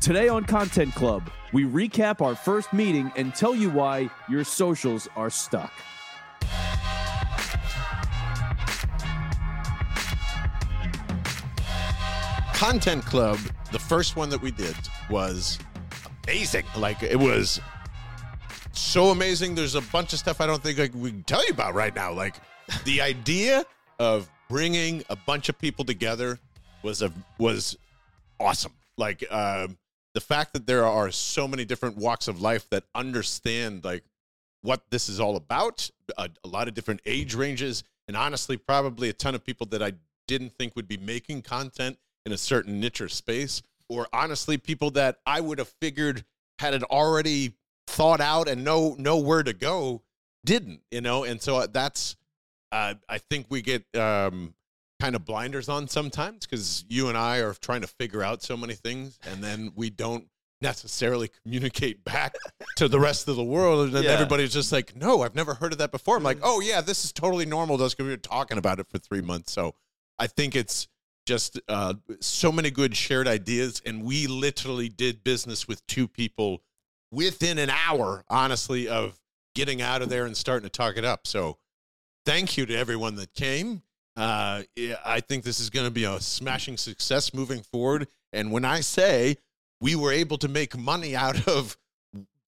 Today on Content Club, we recap our first meeting and tell you why your socials are stuck. Content Club, the first one that we did was amazing. Like it was so amazing. There's a bunch of stuff I don't think like, we can tell you about right now. Like the idea of bringing a bunch of people together was a was awesome. Like um, the fact that there are so many different walks of life that understand like what this is all about. A, a lot of different age ranges, and honestly, probably a ton of people that I didn't think would be making content in a certain niche or space, or honestly, people that I would have figured had it already thought out and know know where to go didn't, you know. And so that's uh, I think we get um, kind of blinders on sometimes because you and I are trying to figure out so many things, and then we don't necessarily communicate back to the rest of the world and then Yeah. everybody's just like no i've never heard of that before. I'm like oh yeah this is totally normal. Just because we were talking about it for three months. So i think it's just uh, so many good shared ideas and we literally did business with two people within an hour honestly of getting out of there and starting to talk it up. So thank you to everyone that came uh, i think this is going to be a smashing success moving forward. And when i say we were able to make money out of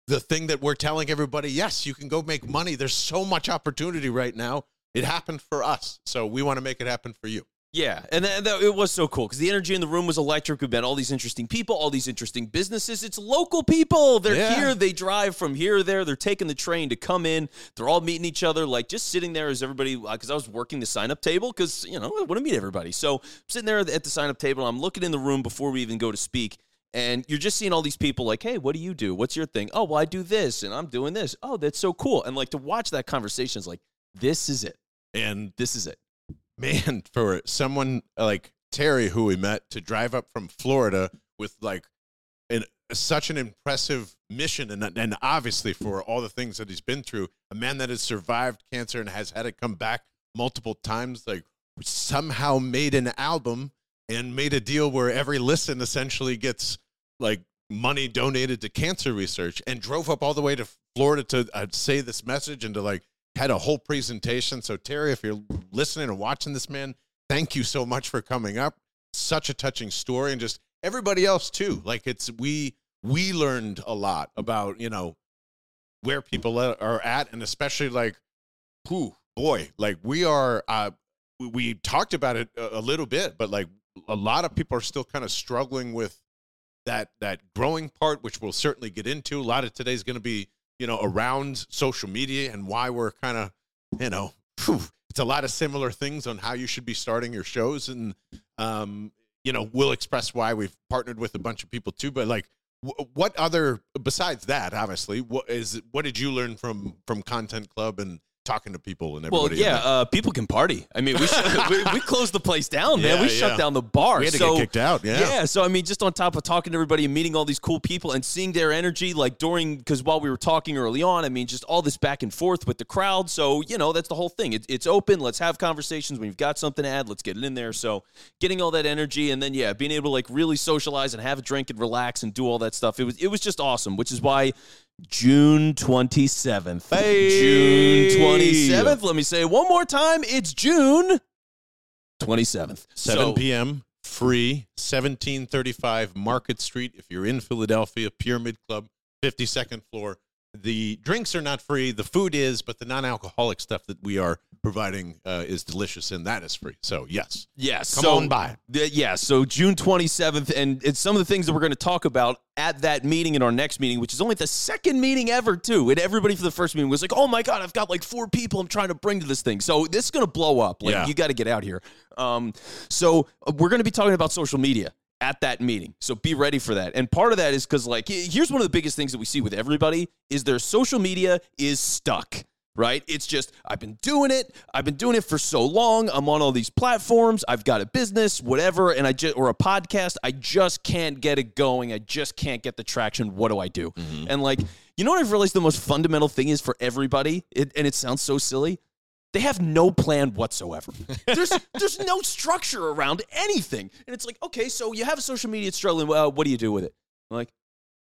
the thing that we're telling everybody yes you can go make money. There's so much opportunity right now. It happened for us. So we want to make it happen for you Yeah, and that, that- it was so cool because the energy in the room was electric. We've met all these interesting people, all these interesting businesses. It's local people. They're Yeah. here. They drive from here to there. They're taking the train to come in. They're all meeting each other. Like just sitting there as everybody, uh, because I was working the sign up table because you know I want to meet everybody. So sitting there at the sign up table, I'm looking in the room before we even go to speak. And you're just seeing all these people like, hey, what do you do? What's your thing? Oh, well, I do this and I'm doing this. Oh, that's so cool. And like to watch that conversation is like, this is it. and This is it. Man, for someone like Terry, who we met, to drive up from Florida with like an such an impressive mission, and and obviously for all the things that he's been through, a man that has survived cancer and has had it come back multiple times, like somehow made an album and made a deal where every listen essentially gets like money donated to cancer research, and drove up all the way to Florida to uh, say this message and to like had a whole presentation. So Terry, if you're listening and watching this man, thank you so much for coming up. Such a touching story, and just everybody else too. Like it's we we learned a lot about you know where people are at, and especially like who boy, like we are. uh we- talked about it a little bit, but like a lot of people are still kind of struggling with that that growing part, which we'll certainly get into. A lot of today's going to be you know around social media and why we're kind of you know phew, it's a lot of similar things on how you should be starting your shows and um you know we'll express why we've partnered with a bunch of people too but like wh- what other besides that obviously what is what did you learn from from content club and talking to people and everybody. Well, yeah, uh, people can party. I mean, we shut, we, we closed the place down, man. Yeah, we shut yeah. down the bar. we had to so, get kicked out yeah yeah. so I mean, just on top of talking to everybody and meeting all these cool people and seeing their energy, like during because while we were talking early on, I mean, just all this back and forth with the crowd. So you know, that's the whole thing. It, it's open. Let's have conversations. When you've got something to add, let's get it in there. So getting all that energy and then yeah, being able to like really socialize and have a drink and relax and do all that stuff. It was it was just awesome. Which is why June twenty seventh. Hey. June twenty seventh. Let me say it one more time. It's June twenty seventh. 7 p.m. free 1735 Market Street if you're in Philadelphia Pyramid Club 52nd floor the drinks are not free the food is but the non-alcoholic stuff that we are providing uh, is delicious and that is free so yes Yes. come so, on by th- yeah. So June 27th, and it's some of the things that we're going to talk about at that meeting in our next meeting, which is only the second meeting ever, too. And everybody for the first meeting was like, "Oh my god, I've got like four people I'm trying to bring to this thing." So this is going to blow up. Like Yeah. you got to get out here. Um, so uh, we're going to be talking about social media at that meeting. So be ready for that. And part of that is because like here's one of the biggest things that we see with everybody is their social media is stuck. Right? It's just, I've been doing it. I've been doing it for so long. I'm on all these platforms. I've got a business, whatever, and I just, or a podcast. I just can't get it going. I just can't get the traction. What do I do? Mm-hmm. And like, you know what I've realized the most fundamental thing is for everybody, it, and it sounds so silly. They have no plan whatsoever. There's there's no structure around anything, and it's like, okay, so you have a social media it's struggling. Well, what do you do with it? Like,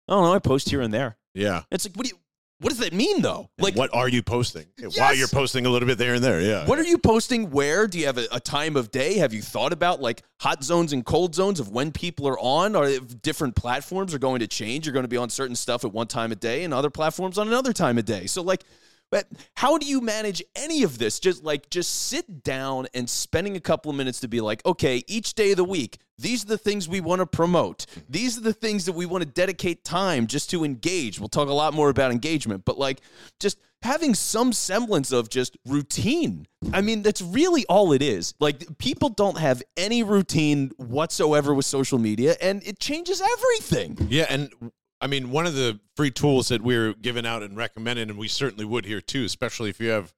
I don't know. I post here and there. Yeah. It's like, what do you? What does that mean though? Like, what are you posting? While you're posting a little bit there and there, yeah. What are you posting? Where do you have a, a, time of day? Have you thought about like hot zones and cold zones of when people are on? Or different platforms are going to change? You're going to be on certain stuff at one time of day, and other platforms on another time of day. So like, but how do you manage any of this? Just like just sit down and spending a couple of minutes to be like, okay, each day of the week, these are the things we want to promote. These are the things that we want to dedicate time just to engage. We'll talk a lot more about engagement, but like just having some semblance of just routine. I mean, that's really all it is. Like people don't have any routine whatsoever with social media and it changes everything. Yeah, and I mean, one of the free tools that we're giving out and recommending, and we certainly would here too, especially if you have,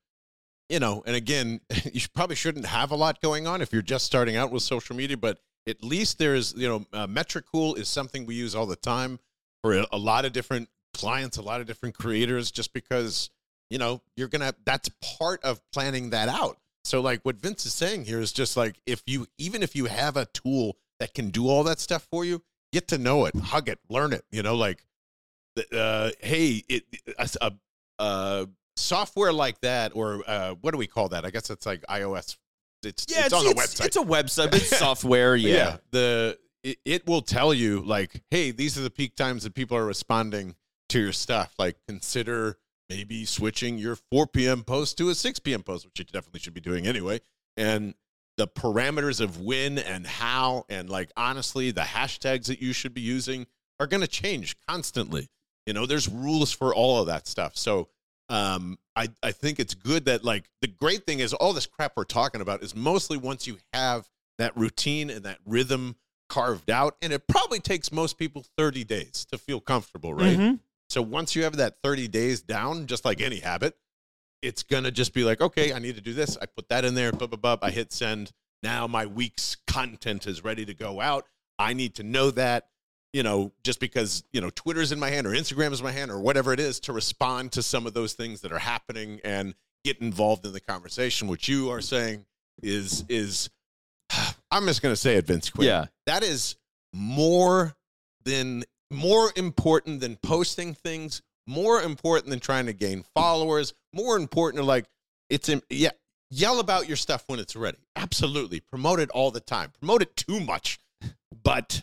you know, and again, you probably shouldn't have a lot going on if you're just starting out with social media, but at least there's, you know, uh, Metricool is something we use all the time for a, a lot of different clients, a lot of different creators, just because, you know, you're going to, that's part of planning that out. So, like what Vince is saying here is just like if you, even if you have a tool that can do all that stuff for you, get to know it, hug it, learn it. You know, like, uh, hey, it, a, a, software like that, or uh, what do we call that? I guess it's like iOS. It's yeah, it's, it's on the website. It's a website, but it's software. Yeah. yeah. the it, it will tell you like, hey, these are the peak times that people are responding to your stuff. Like, consider maybe switching your 4 p.m. post to a 6 p.m. post, which you definitely should be doing anyway. And the parameters of when and how and like honestly the hashtags that you should be using are going to change constantly. You know there's rules for all of that stuff. So um i i think it's good that like the great thing is all this crap we're talking about is mostly once you have that routine and that rhythm carved out and it probably takes most people 30 days to feel comfortable right? Mm-hmm. so once you have that 30 days down just like any habit it's gonna just be like, okay, I need to do this. I put that in there, blah, blah, blah. I hit send. Now my week's content is ready to go out. I need to know that, you know, just because, you know, Twitter's in my hand or Instagram is in my hand or whatever it is to respond to some of those things that are happening and get involved in the conversation. What you are saying is is I'm just gonna say it, Vince Quinn. Yeah. That is more than more important than posting things more important than trying to gain followers, more important like, it's, in, yeah, yell about your stuff when it's ready. Absolutely. Promote it all the time. Promote it too much. But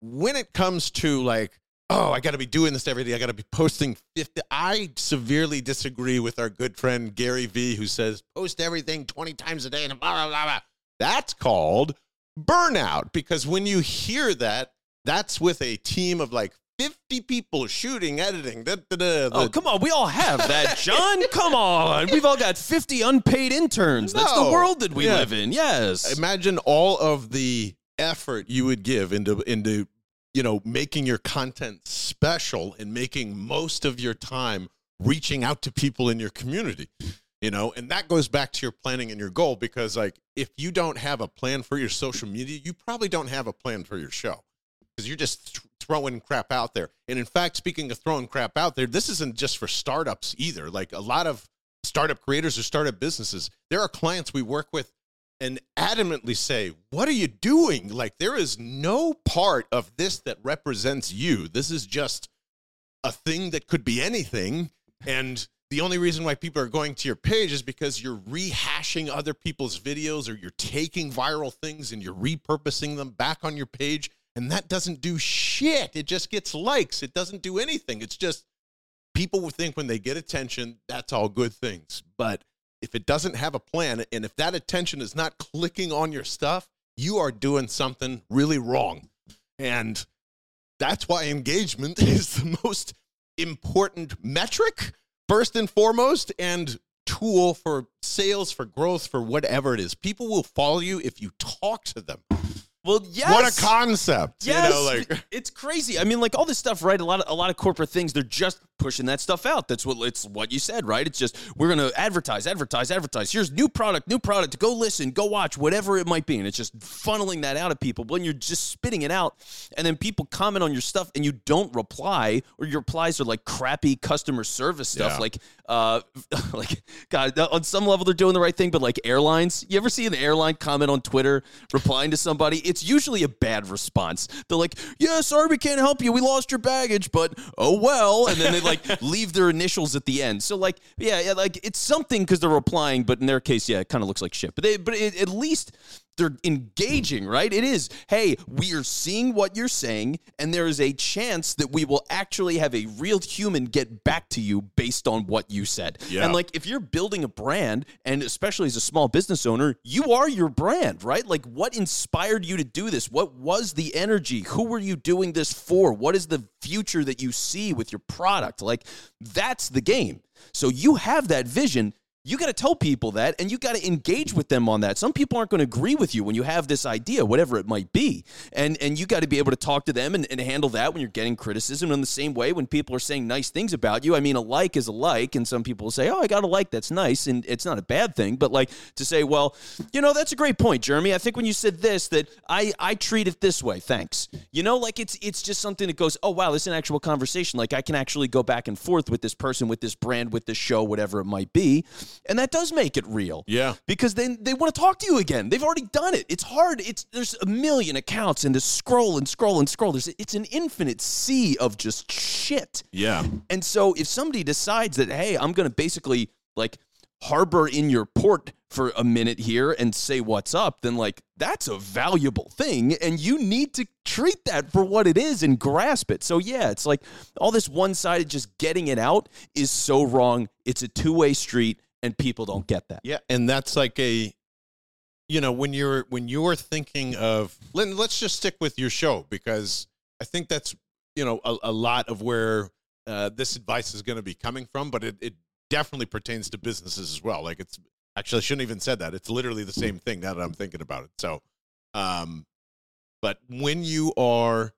when it comes to like, oh, I got to be doing this every day. I got to be posting 50. I severely disagree with our good friend Gary Vee, who says post everything 20 times a day and blah, blah, blah, blah. That's called burnout because when you hear that, that's with a team of like 50 people shooting, editing. Da, da, da, oh, come on. We all have that, John. come on. We've all got 50 unpaid interns. No. That's the world that we yeah. live in. Yes. Imagine all of the effort you would give into into you know making your content special and making most of your time reaching out to people in your community you know and that goes back to your planning and your goal because like if you don't have a plan for your social media you probably don't have a plan for your show because you're just th- throwing crap out there. And in fact, speaking of throwing crap out there, this isn't just for startups either. Like a lot of startup creators or startup businesses, there are clients we work with and adamantly say, What are you doing? Like, there is no part of this that represents you. This is just a thing that could be anything. And the only reason why people are going to your page is because you're rehashing other people's videos or you're taking viral things and you're repurposing them back on your page and that doesn't do shit. It just gets likes. It doesn't do anything. It's just people will think when they get attention, that's all good things. But if it doesn't have a plan and if that attention is not clicking on your stuff, you are doing something really wrong. And that's why engagement is the most important metric, first and foremost, and tool for sales, for growth, for whatever it is. People will follow you if you talk to them. Well, yes. What a concept. Yes. You know, like it's crazy. I mean, like all this stuff, right? A lot of a lot of corporate things, they're just pushing that stuff out. That's what it's what you said, right? It's just we're gonna advertise, advertise, advertise. Here's new product, new product. Go listen, go watch, whatever it might be. And it's just funneling that out of people. When you're just spitting it out, and then people comment on your stuff and you don't reply, or your replies are like crappy customer service stuff. Yeah. Like uh like God, on some level they're doing the right thing, but like airlines, you ever see an airline comment on Twitter replying to somebody? It's it's usually a bad response. They're like, "Yeah, sorry, we can't help you. We lost your baggage, but oh well." And then they like leave their initials at the end. So like, yeah, yeah like it's something because they're replying, but in their case, yeah, it kind of looks like shit. But they, but it, at least they're engaging, right? It is, hey, we are seeing what you're saying, and there is a chance that we will actually have a real human get back to you based on what you said. Yeah. And like, if you're building a brand, and especially as a small business owner, you are your brand, right? Like, what inspired you to do this? What was the energy? Who were you doing this for? What is the future that you see with your product? Like, that's the game. So you have that vision you got to tell people that and you got to engage with them on that. Some people aren't going to agree with you when you have this idea whatever it might be. And and you got to be able to talk to them and, and handle that when you're getting criticism. In the same way when people are saying nice things about you i mean a like is a like and some people say oh i got a like that's nice and it's not a bad thing. But like to say well you know that's a great point jeremy. I think when you said this that i i treat it this way thanks. You know like it's it's just something that goes oh wow this is an actual conversation. Like i can actually go back and forth with this person with this brand with this show whatever it might be and that does make it real. Yeah. Because then they want to talk to you again. They've already done it. It's hard. It's there's a million accounts and to scroll and scroll and scroll. There's it's an infinite sea of just shit. Yeah. And so if somebody decides that, hey, I'm gonna basically like harbor in your port for a minute here and say what's up, then like that's a valuable thing. And you need to treat that for what it is and grasp it. So yeah, it's like all this one-sided just getting it out is so wrong. It's a two-way street and people don't get that. Yeah, and that's like a you know, when you're when you're thinking of let, let's just stick with your show because I think that's you know a, a lot of where uh, this advice is going to be coming from, but it, it definitely pertains to businesses as well. Like it's actually I shouldn't even said that. It's literally the same thing now that I'm thinking about it. So, um, but when you are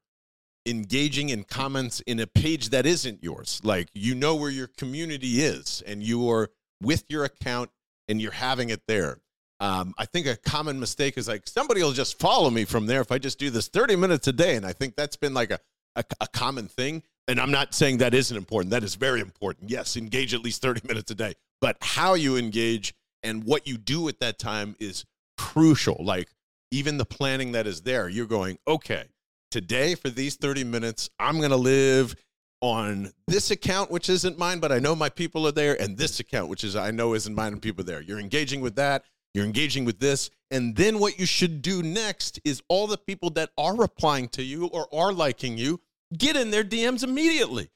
engaging in comments in a page that isn't yours, like you know where your community is, and you are with your account and you're having it there. Um, I think a common mistake is like somebody will just follow me from there if I just do this 30 minutes a day. And I think that's been like a, a, a common thing. And I'm not saying that isn't important. That is very important. Yes, engage at least 30 minutes a day. But how you engage and what you do at that time is crucial. Like even the planning that is there, you're going, okay, today for these 30 minutes, I'm going to live on this account, which isn't mine, but I know my people are there, and this account, which is I know isn't mine, and people there. You're engaging with that. You're engaging with this. And then what you should do next is all the people that are replying to you or are liking you, get in their DMs immediately.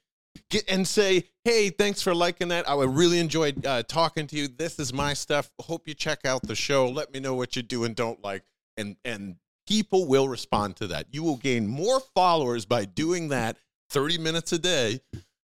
Get and say, hey, thanks for liking that. I really enjoyed uh, talking to you. This is my stuff. Hope you check out the show. Let me know what you do and don't like. And and people will respond to that. You will gain more followers by doing that 30 minutes a day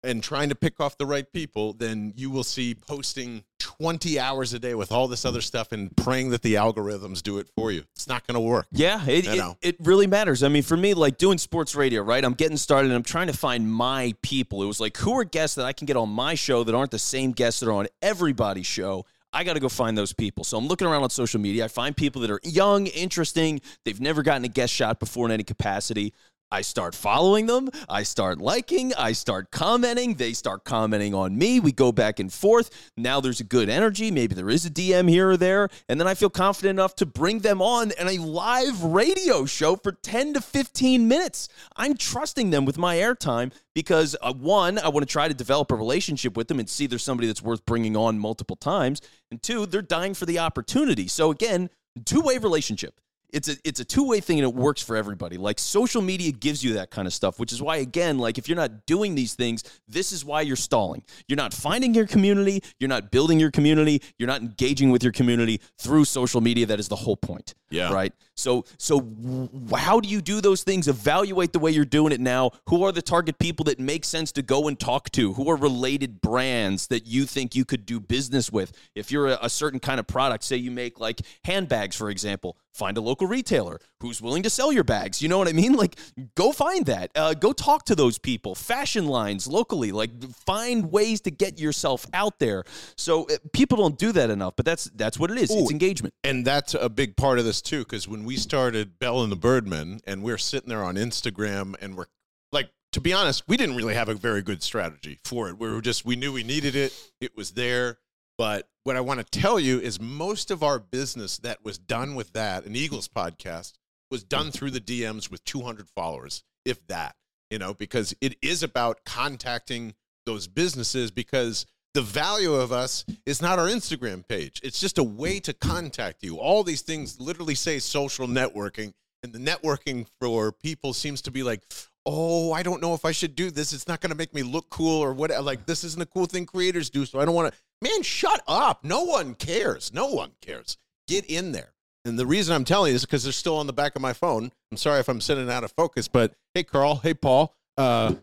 and trying to pick off the right people, then you will see posting 20 hours a day with all this other stuff and praying that the algorithms do it for you. It's not going to work. Yeah, it, You it, it really matters. I mean, for me, like doing sports radio, right? I'm getting started and I'm trying to find my people. It was like, who are guests that I can get on my show that aren't the same guests that are on everybody's show? I got to go find those people. So I'm looking around on social media. I find people that are young, interesting. They've never gotten a guest shot before in any capacity. I start following them. I start liking. I start commenting. They start commenting on me. We go back and forth. Now there's a good energy. Maybe there is a DM here or there. And then I feel confident enough to bring them on in a live radio show for 10 to 15 minutes. I'm trusting them with my airtime because, uh, one, I want to try to develop a relationship with them and see there's somebody that's worth bringing on multiple times. And two, they're dying for the opportunity. So, again, two way relationship it's a it's a two-way thing and it works for everybody. Like social media gives you that kind of stuff which is why again like if you're not doing these things this is why you're stalling. You're not finding your community you're not building your community you're not engaging with your community through social media. That is the whole point Yeah. right? So so how do you do those things evaluate the way you're doing it now? Who are the target people that make sense to go and talk to? Who are related brands that you think you could do business with? If you're a, a certain kind of product say you make like handbags for example find a local retailer who's willing to sell your bags you know what i mean? Like go find that uh, go talk to those people fashion lines locally like find ways to get yourself out there. So uh, people don't do that enough but that's that's what it is. It's engagement. And that's a big part of this too, because when we started Bell and the Birdman, and we're sitting there on Instagram, and we're like, to be honest, we didn't really have a very good strategy for it. We were just, we knew we needed it, it was there. But what I want to tell you is most of our business that was done with that, an Eagles podcast, was done through the DMs with 200 followers, if that, you know, because it is about contacting those businesses because the value of us is not our Instagram page. It's just a way to contact you. All these things literally say social networking, and the networking for people seems to be like, oh, I don't know if I should do this. It's not going to make me look cool or what. Like, this isn't a cool thing creators do. So I don't want to. Man, shut up. No one cares. No one cares. Get in there. And the reason I'm telling you is because they're still on the back of my phone. I'm sorry if I'm sitting out of focus, but hey, Carl. Hey, Paul. Uh,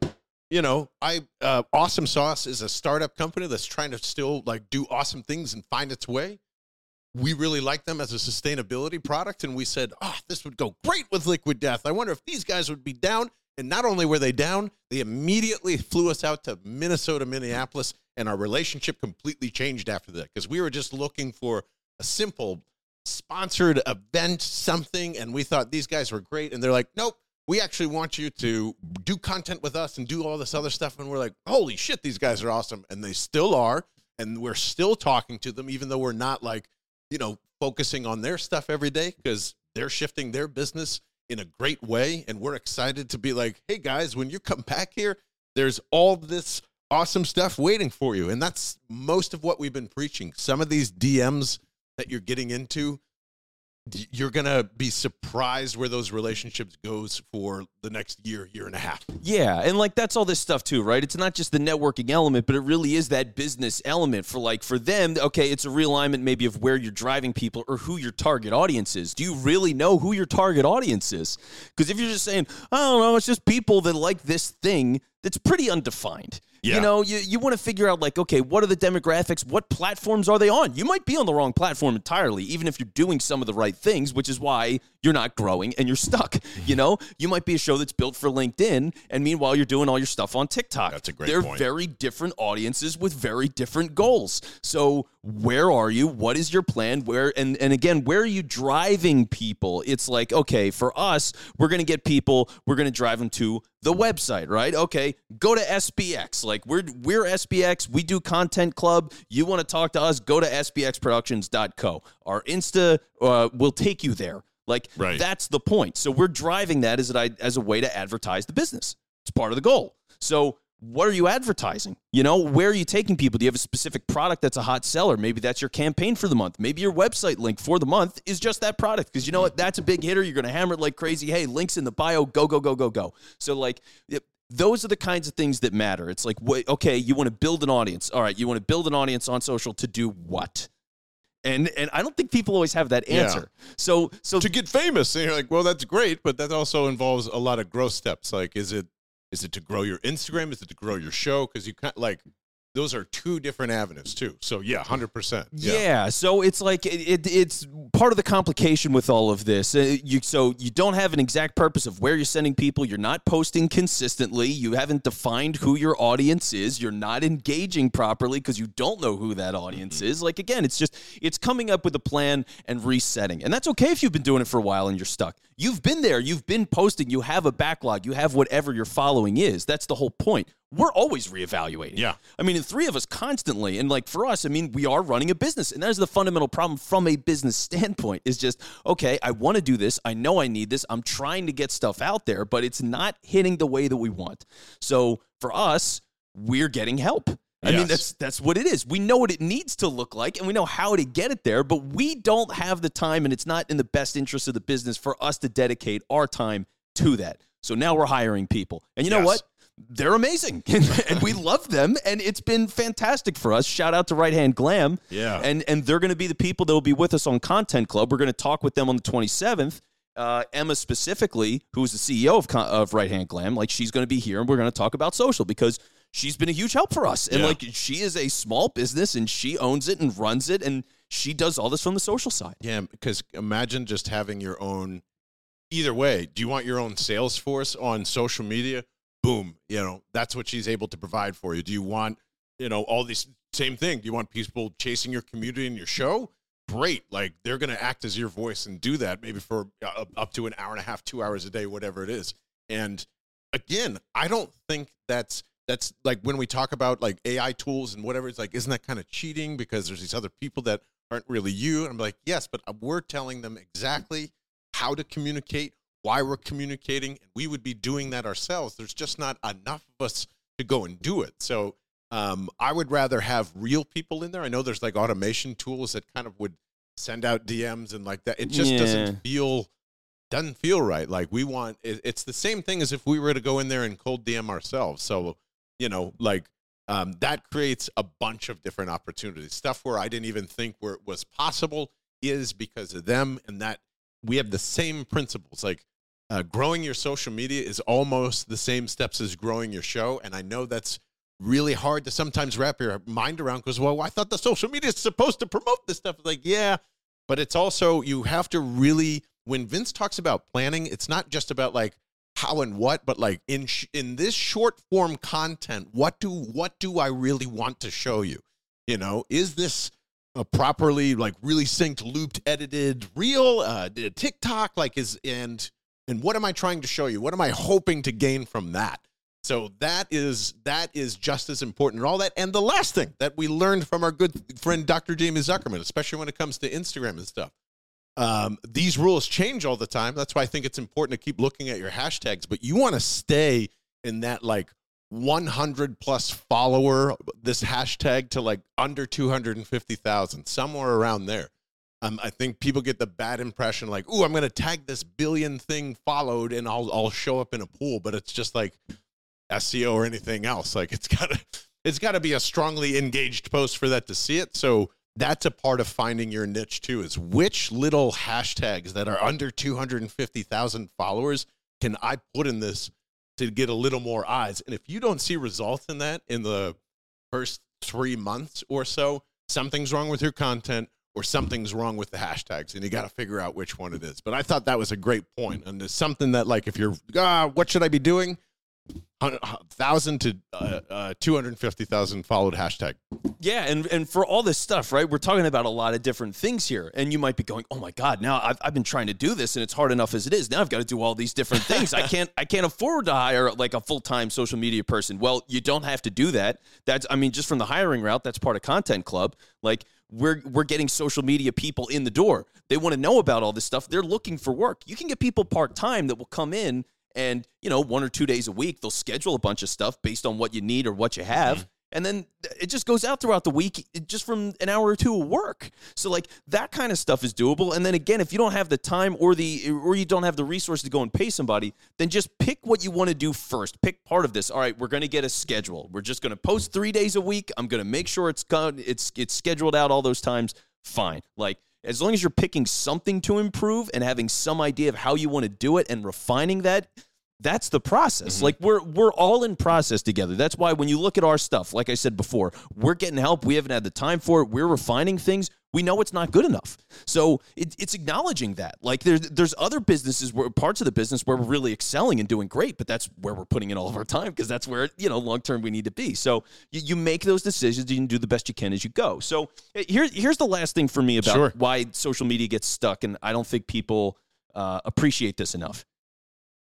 you know, I uh, Awesome Sauce is a startup company that's trying to still like do awesome things and find its way. We really like them as a sustainability product, and we said, "Oh, this would go great with Liquid Death." I wonder if these guys would be down. And not only were they down, they immediately flew us out to Minnesota, Minneapolis, and our relationship completely changed after that because we were just looking for a simple sponsored event, something, and we thought these guys were great. And they're like, nope, we actually want you to do content with us and do all this other stuff. And we're like, holy shit, these guys are awesome. And they still are. And we're still talking to them, even though we're not like, you know, focusing on their stuff every day because they're shifting their business in a great way. And we're excited to be like, hey guys, when you come back here, there's all this awesome stuff waiting for you. And that's most of what we've been preaching. Some of these DMs that you're getting into, you're gonna be surprised where those relationships goes for the next year, year and a half. Yeah, and like that's all this stuff too, right? It's not just the networking element, but it really is that business element for like for them. Okay, it's a realignment maybe of where you're driving people or who your target audience is. Do you really know who your target audience is? Because if you're just saying, I don't know, it's just people that like this thing, that's pretty undefined. Yeah. You know, you, you want to figure out like, okay, what are the demographics? What platforms are they on? You might be on the wrong platform entirely, even if you're doing some of the right things, which is why you're not growing and you're stuck. You know, you might be a show that's built for LinkedIn, and meanwhile you're doing all your stuff on TikTok. That's a great They're point. very different audiences with very different goals. So where are you? What is your plan? Where and and again, where are you driving people? It's like, okay, for us, we're gonna get people, we're gonna drive them to the website, right? Okay, go to SBX. Like we're we're SBX. We do content club. You want to talk to us? Go to sbxproductions.co. Our Insta uh, will take you there. Like Right. that's the point. So we're driving that as a, as a way to advertise the business. It's part of the goal. So what are you advertising? You know, where are you taking people? Do you have a specific product that's a hot seller? Maybe that's your campaign for the month. Maybe your website link for the month is just that product because you know what? That's a big hitter. You're going to hammer it like crazy. Hey, links in the bio. Go go go go go. So like. It, those are the kinds of things that matter. It's like, wait, okay, you want to build an audience. All right, you want to build an audience on social to do what? And and I don't think people always have that answer. Yeah. So so to get famous. And you're like, well, that's great, but that also involves a lot of growth steps. Like, is it is it to grow your Instagram? Is it to grow your show? Because you can't like those are two different avenues too. So yeah, hundred percent. Yeah. so it's like it, it, it's part of the complication with all of this. Uh, you so you don't have an exact purpose of where you're sending people. You're not posting consistently. You haven't defined who your audience is. You're not engaging properly because you don't know who that audience is. Like again, it's just it's coming up with a plan and resetting, and that's okay if you've been doing it for a while and you're stuck. You've been there. You've been posting. You have a backlog. You have whatever your following is. That's the whole point. We're always reevaluating. Yeah. I mean, the three of us constantly, and like for us, I mean, we are running a business, and that's the fundamental problem from a business standpoint. Is just okay. I want to do this. I know I need this. I'm trying to get stuff out there, but it's not hitting the way that we want. So for us, we're getting help. I mean, that's that's what it is. We know what it needs to look like, and we know how to get it there, but we don't have the time, and it's not in the best interest of the business for us to dedicate our time to that. So now we're hiring people, and you know Yes. what? they're amazing and we love them and it's been fantastic for us shout out to right hand glam Yeah. and and they're going to be the people that will be with us on content club we're going to talk with them on the 27th uh, Emma specifically, who's the CEO of, of Right Hand Glam, like she's going to be here, and we're going to talk about social because she's been a huge help for us. And Yeah. like she is a small business, and she owns it and runs it, and she does all this from the social side. Yeah, because imagine just having your own. Either way, do you want your own sales force on social media? Boom, you know that's what she's able to provide for you. Do you want, you know, all these same thing? Do you want people chasing your community and your show? Great, like they're going to act as your voice and do that maybe for uh, up to an hour and a half, two hours a day, whatever it is. And again, I don't think that's that's like when we talk about like AI tools and whatever. It's like, isn't that kind of cheating because there's these other people that aren't really you? And I'm like, yes, but uh, we're telling them exactly how to communicate, why we're communicating, and we would be doing that ourselves. There's just not enough of us to go and do it. So um, I would rather have real people in there. I know there's like automation tools that kind of would send out DMs and like that. It just Yeah. doesn't feel doesn't feel right. Like we want it, it's the same thing as if we were to go in there and cold DM ourselves. So you know, like um, that creates a bunch of different opportunities. Stuff where I didn't even think where it was possible is because of them, and that we have the same principles. Like uh, growing your social media is almost the same steps as growing your show, and I know that's really hard to sometimes wrap your mind around because well i thought the social media is supposed to promote this stuff like yeah but it's also you have to really when vince talks about planning it's not just about like how and what but like in sh- in this short form content what do what do i really want to show you you know is this a properly like really synced looped edited reel uh tiktok like is and and what am i trying to show you what am i hoping to gain from that so that is that is just as important and all that. And the last thing that we learned from our good friend Dr. Jamie Zuckerman, especially when it comes to Instagram and stuff, um, these rules change all the time. That's why I think it's important to keep looking at your hashtags. But you want to stay in that like 100 plus follower this hashtag to like under 250,000, somewhere around there. Um, I think people get the bad impression like, "Ooh, I'm going to tag this billion thing followed, and I'll I'll show up in a pool." But it's just like SEO or anything else. Like it's got to it's got to be a strongly engaged post for that to see it. So that's a part of finding your niche too. Is which little hashtags that are under two hundred and fifty thousand followers can I put in this to get a little more eyes? And if you don't see results in that in the first three months or so, something's wrong with your content or something's wrong with the hashtags and you got to figure out which one it is but i thought that was a great point and it's something that like if you're ah what should i be doing 1000 to uh, uh, 250000 followed hashtag Yeah, and and for all this stuff, right? We're talking about a lot of different things here, and you might be going, "Oh my God!" Now I've, I've been trying to do this, and it's hard enough as it is. Now I've got to do all these different things. I can't I can't afford to hire like a full time social media person. Well, you don't have to do that. That's I mean, just from the hiring route, that's part of Content Club. Like we're we're getting social media people in the door. They want to know about all this stuff. They're looking for work. You can get people part time that will come in and you know one or two days a week they'll schedule a bunch of stuff based on what you need or what you have. Mm-hmm. And then it just goes out throughout the week just from an hour or two of work. So like that kind of stuff is doable. And then again if you don't have the time or the or you don't have the resources to go and pay somebody then just pick what you want to do first. Pick part of this. All right we're going to get a schedule. We're just going to post three days a week. I'm going to make sure it's gone it's it's scheduled out all those times. Fine. Like as long as you're picking something to improve and having some idea of how you want to do it and refining that that's the process. Like we're we're all in process together. That's why when you look at our stuff like i said before we're getting help. We haven't had the time for it. We're refining things. We know it's not good enough. So it, it's acknowledging that. Like there's there's other businesses where parts of the business where we're really excelling and doing great but that's where we're putting in all of our time because that's where you know long term we need to be. So you, you make those decisions and you do the best you can as you go. So eh, here, here's the last thing for me about Sure. why social media gets stuck and i don't think people uh, appreciate this enough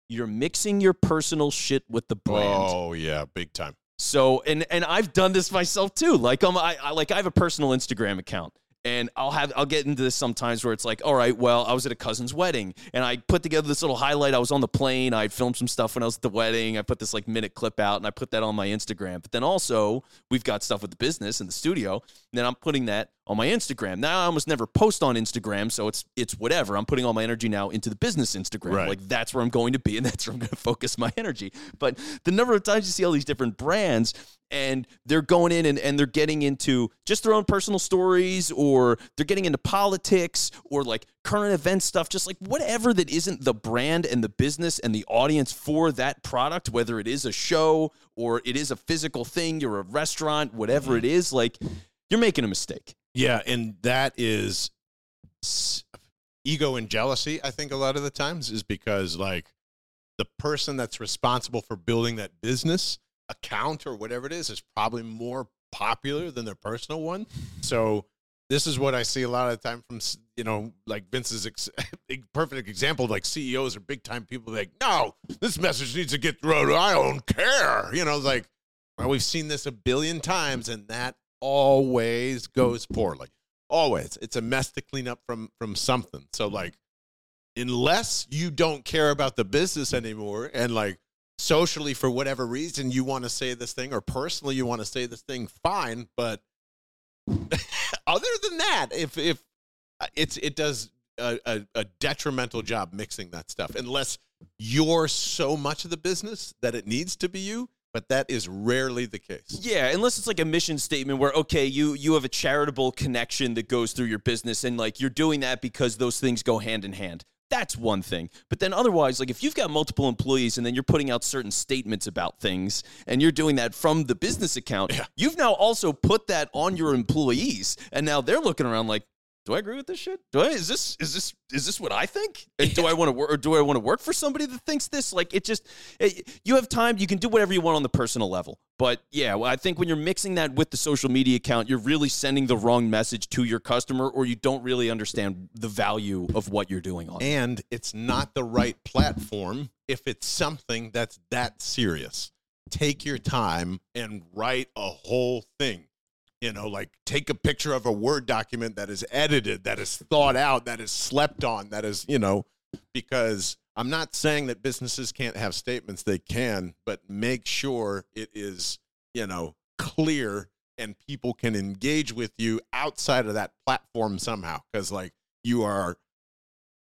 you're mixing your personal shit with the brand. oh yeah big time So and and I've done this myself too. Like um, I, I like I have a personal Instagram account. And I'll have I'll get into this sometimes where it's like, all right, well, I was at a cousin's wedding and I put together this little highlight. I was on the plane. I filmed some stuff when I was at the wedding. I put this like minute clip out and I put that on my Instagram. But then also we've got stuff with the business and the studio. And then I'm putting that on my Instagram. Now I almost never post on Instagram, so it's it's whatever. I'm putting all my energy now into the business Instagram. Right. Like that's where I'm going to be and that's where I'm going to focus my energy. But the number of times you see all these different brands and they're going in and, and they're getting into just their own personal stories or they're getting into politics or like current event stuff, just like whatever that isn't the brand and the business and the audience for that product, whether it is a show or it is a physical thing, you're a restaurant, whatever mm-hmm. it is, like you're making a mistake. Yeah, and that is ego and jealousy. I think a lot of the times is because like the person that's responsible for building that business account or whatever it is is probably more popular than their personal one. So this is what I see a lot of the time from you know like Vince's ex- perfect example. Like CEOs or big time people like, no, this message needs to get through. I don't care. You know, like well, we've seen this a billion times, and that always goes poorly. Always, it's a mess to clean up from from something. So like, unless you don't care about the business anymore and like socially for whatever reason you want to say this thing or personally you want to say this thing fine but other than that if if uh, it's it does a, a, a detrimental job mixing that stuff unless you're so much of the business that it needs to be you but that is rarely the case Yeah, unless it's like a mission statement where okay, you you have a charitable connection that goes through your business and like you're doing that because those things go hand in hand. That's one thing. But then otherwise, like if you've got multiple employees and then you're putting out certain statements about things and you're doing that from the business account, you've now also put that on your employees and now they're looking around like do I agree with this shit? Do I is this is this is this what I think? And do I want to work or do I want to work for somebody that thinks this? Like it just it, you have time, you can do whatever you want on the personal level. But yeah, well, I think when you're mixing that with the social media account, you're really sending the wrong message to your customer or you don't really understand the value of what you're doing on. it. and it's not the right platform if it's something that's that serious. Take your time and write a whole thing. You know, like take a picture of a Word document that is edited, that is thought out, that is slept on, that is, you know, because I'm not saying that businesses can't have statements, they can, but make sure it is, you know, clear and people can engage with you outside of that platform somehow. Because, like, you are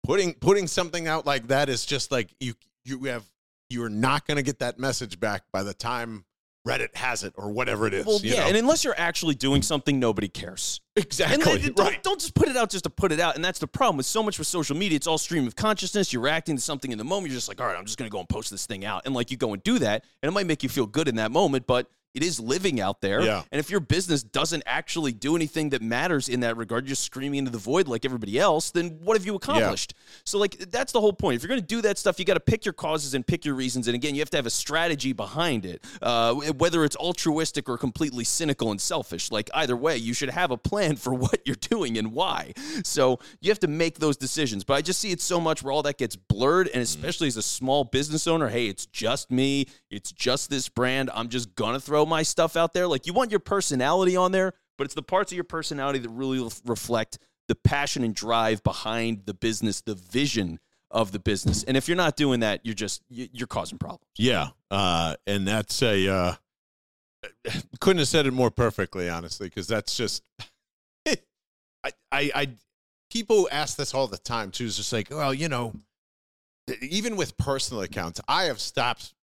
putting putting something out like that is just like you you have you're not going to get that message back by the time Reddit has it or whatever it is. Well, you yeah, know? and unless you're actually doing something, nobody cares. exactly And then, don't, right. don't just put it out just to put it out. And that's the problem with so much with social media. It's all stream of consciousness. You're reacting to something in the moment. You're just like, all right, I'm just going to go and post this thing out. And like you go and do that. And it might make you feel good in that moment, but it is living out there. Yeah. And if your business doesn't actually do anything that matters in that regard, you're just screaming into the void like everybody else, then what have you accomplished? So, like, that's the whole point. If you're going to do that stuff, you got to pick your causes and pick your reasons. And again, you have to have a strategy behind it, uh, whether it's altruistic or completely cynical and selfish. Like, either way, you should have a plan for what you're doing and why. So, you have to make those decisions. But I just see it so much where all that gets blurred. And especially as a small business owner, hey, it's just me, it's just this brand. I'm just going to throw my stuff out there. Like, you want your personality on there, but it's the parts of your personality that really reflect the passion and drive behind the business, the vision of the business. And if you're not doing that, you're just you- you're causing problems. Yeah, uh, and that's a uh, couldn't have said it more perfectly, honestly, because that's just I, I, I people ask this all the time too. It's just like, well, you know, even with personal accounts, I have stopped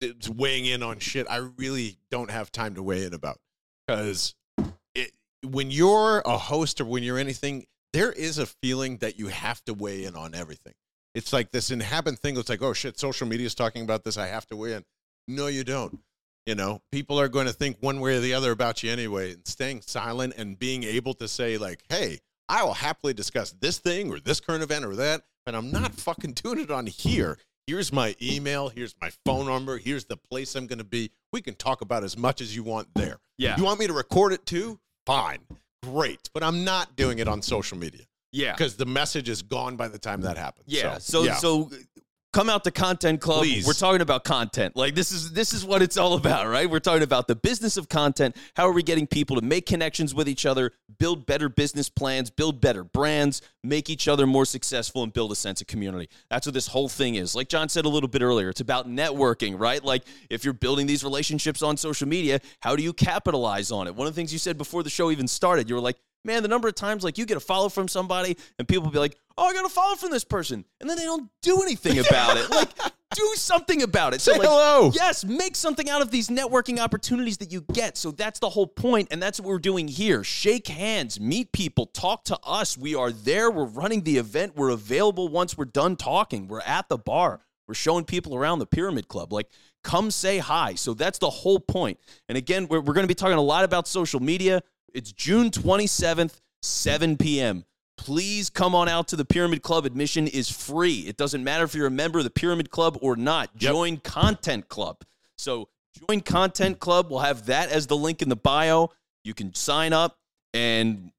it's weighing in on shit I really don't have time to weigh in about because it when you're a host or when you're anything, there is a feeling that you have to weigh in on everything. It's like this inhabit thing. It's like, oh shit, social media is talking about this. I have to weigh in. No, you don't. You know, people are going to think one way or the other about you anyway. And staying silent and being able to say, like, hey, I will happily discuss this thing or this current event or that, but I'm not mm-hmm. fucking doing it on here. Here's my email. Here's my phone number. Here's the place I'm going to be. We can talk about as much as you want there. Yeah. You want me to record it too? Fine. Great. But I'm not doing it on social media Yeah. because the message is gone by the time that happens. Yeah. So yeah. so come out to Content Club. Please. We're talking about content. Like this is this is what it's all about, right? We're talking about the business of content. How are we getting people to make connections with each other, build better business plans, build better brands, make each other more successful and build a sense of community. That's what this whole thing is. Like John said a little bit earlier, it's about networking, right? Like if you're building these relationships on social media, how do you capitalize on it? One of the things you said before the show even started, you were like, man, the number of times like you get a follow from somebody and people be like, oh, I got a follow from this person. And then they don't do anything about it. Like, do something about it. So, Say like, hello. Yes, make something out of these networking opportunities that you get. So that's the whole point, and that's what we're doing here. Shake hands, meet people, talk to us. We are there. We're running the event. We're available once we're done talking. We're at the bar. We're showing people around the Pyramid Club. Like, come say hi. So that's the whole point. And again, we're, we're going to be talking a lot about social media. It's June 27th, 7 p.m. Please come on out to the Pyramid Club. Admission is free. It doesn't matter if you're a member of the Pyramid Club or not. Yep. Join Content Club. So join Content Club. We'll have that as the link in the bio. You can sign up, and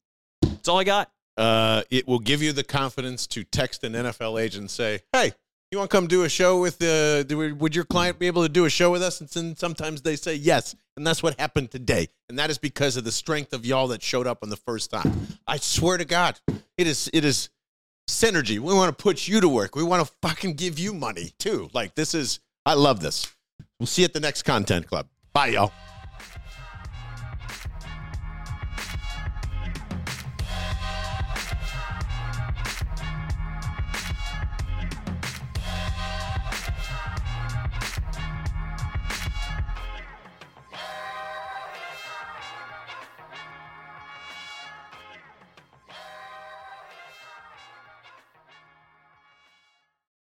that's all I got. uh, it will give you the confidence to text an NFL agent and say, "Hey, you want to come do a show with the? Would your client be able to do a show with us?" And then sometimes they say yes, and that's what happened today, and that is because of the strength of y'all that showed up on the first time. I swear to God, it is. It is. synergy. We want to put you to work. We want to fucking give you money too. Like this is, I love this. We'll see you at the next content club. Bye, y'all.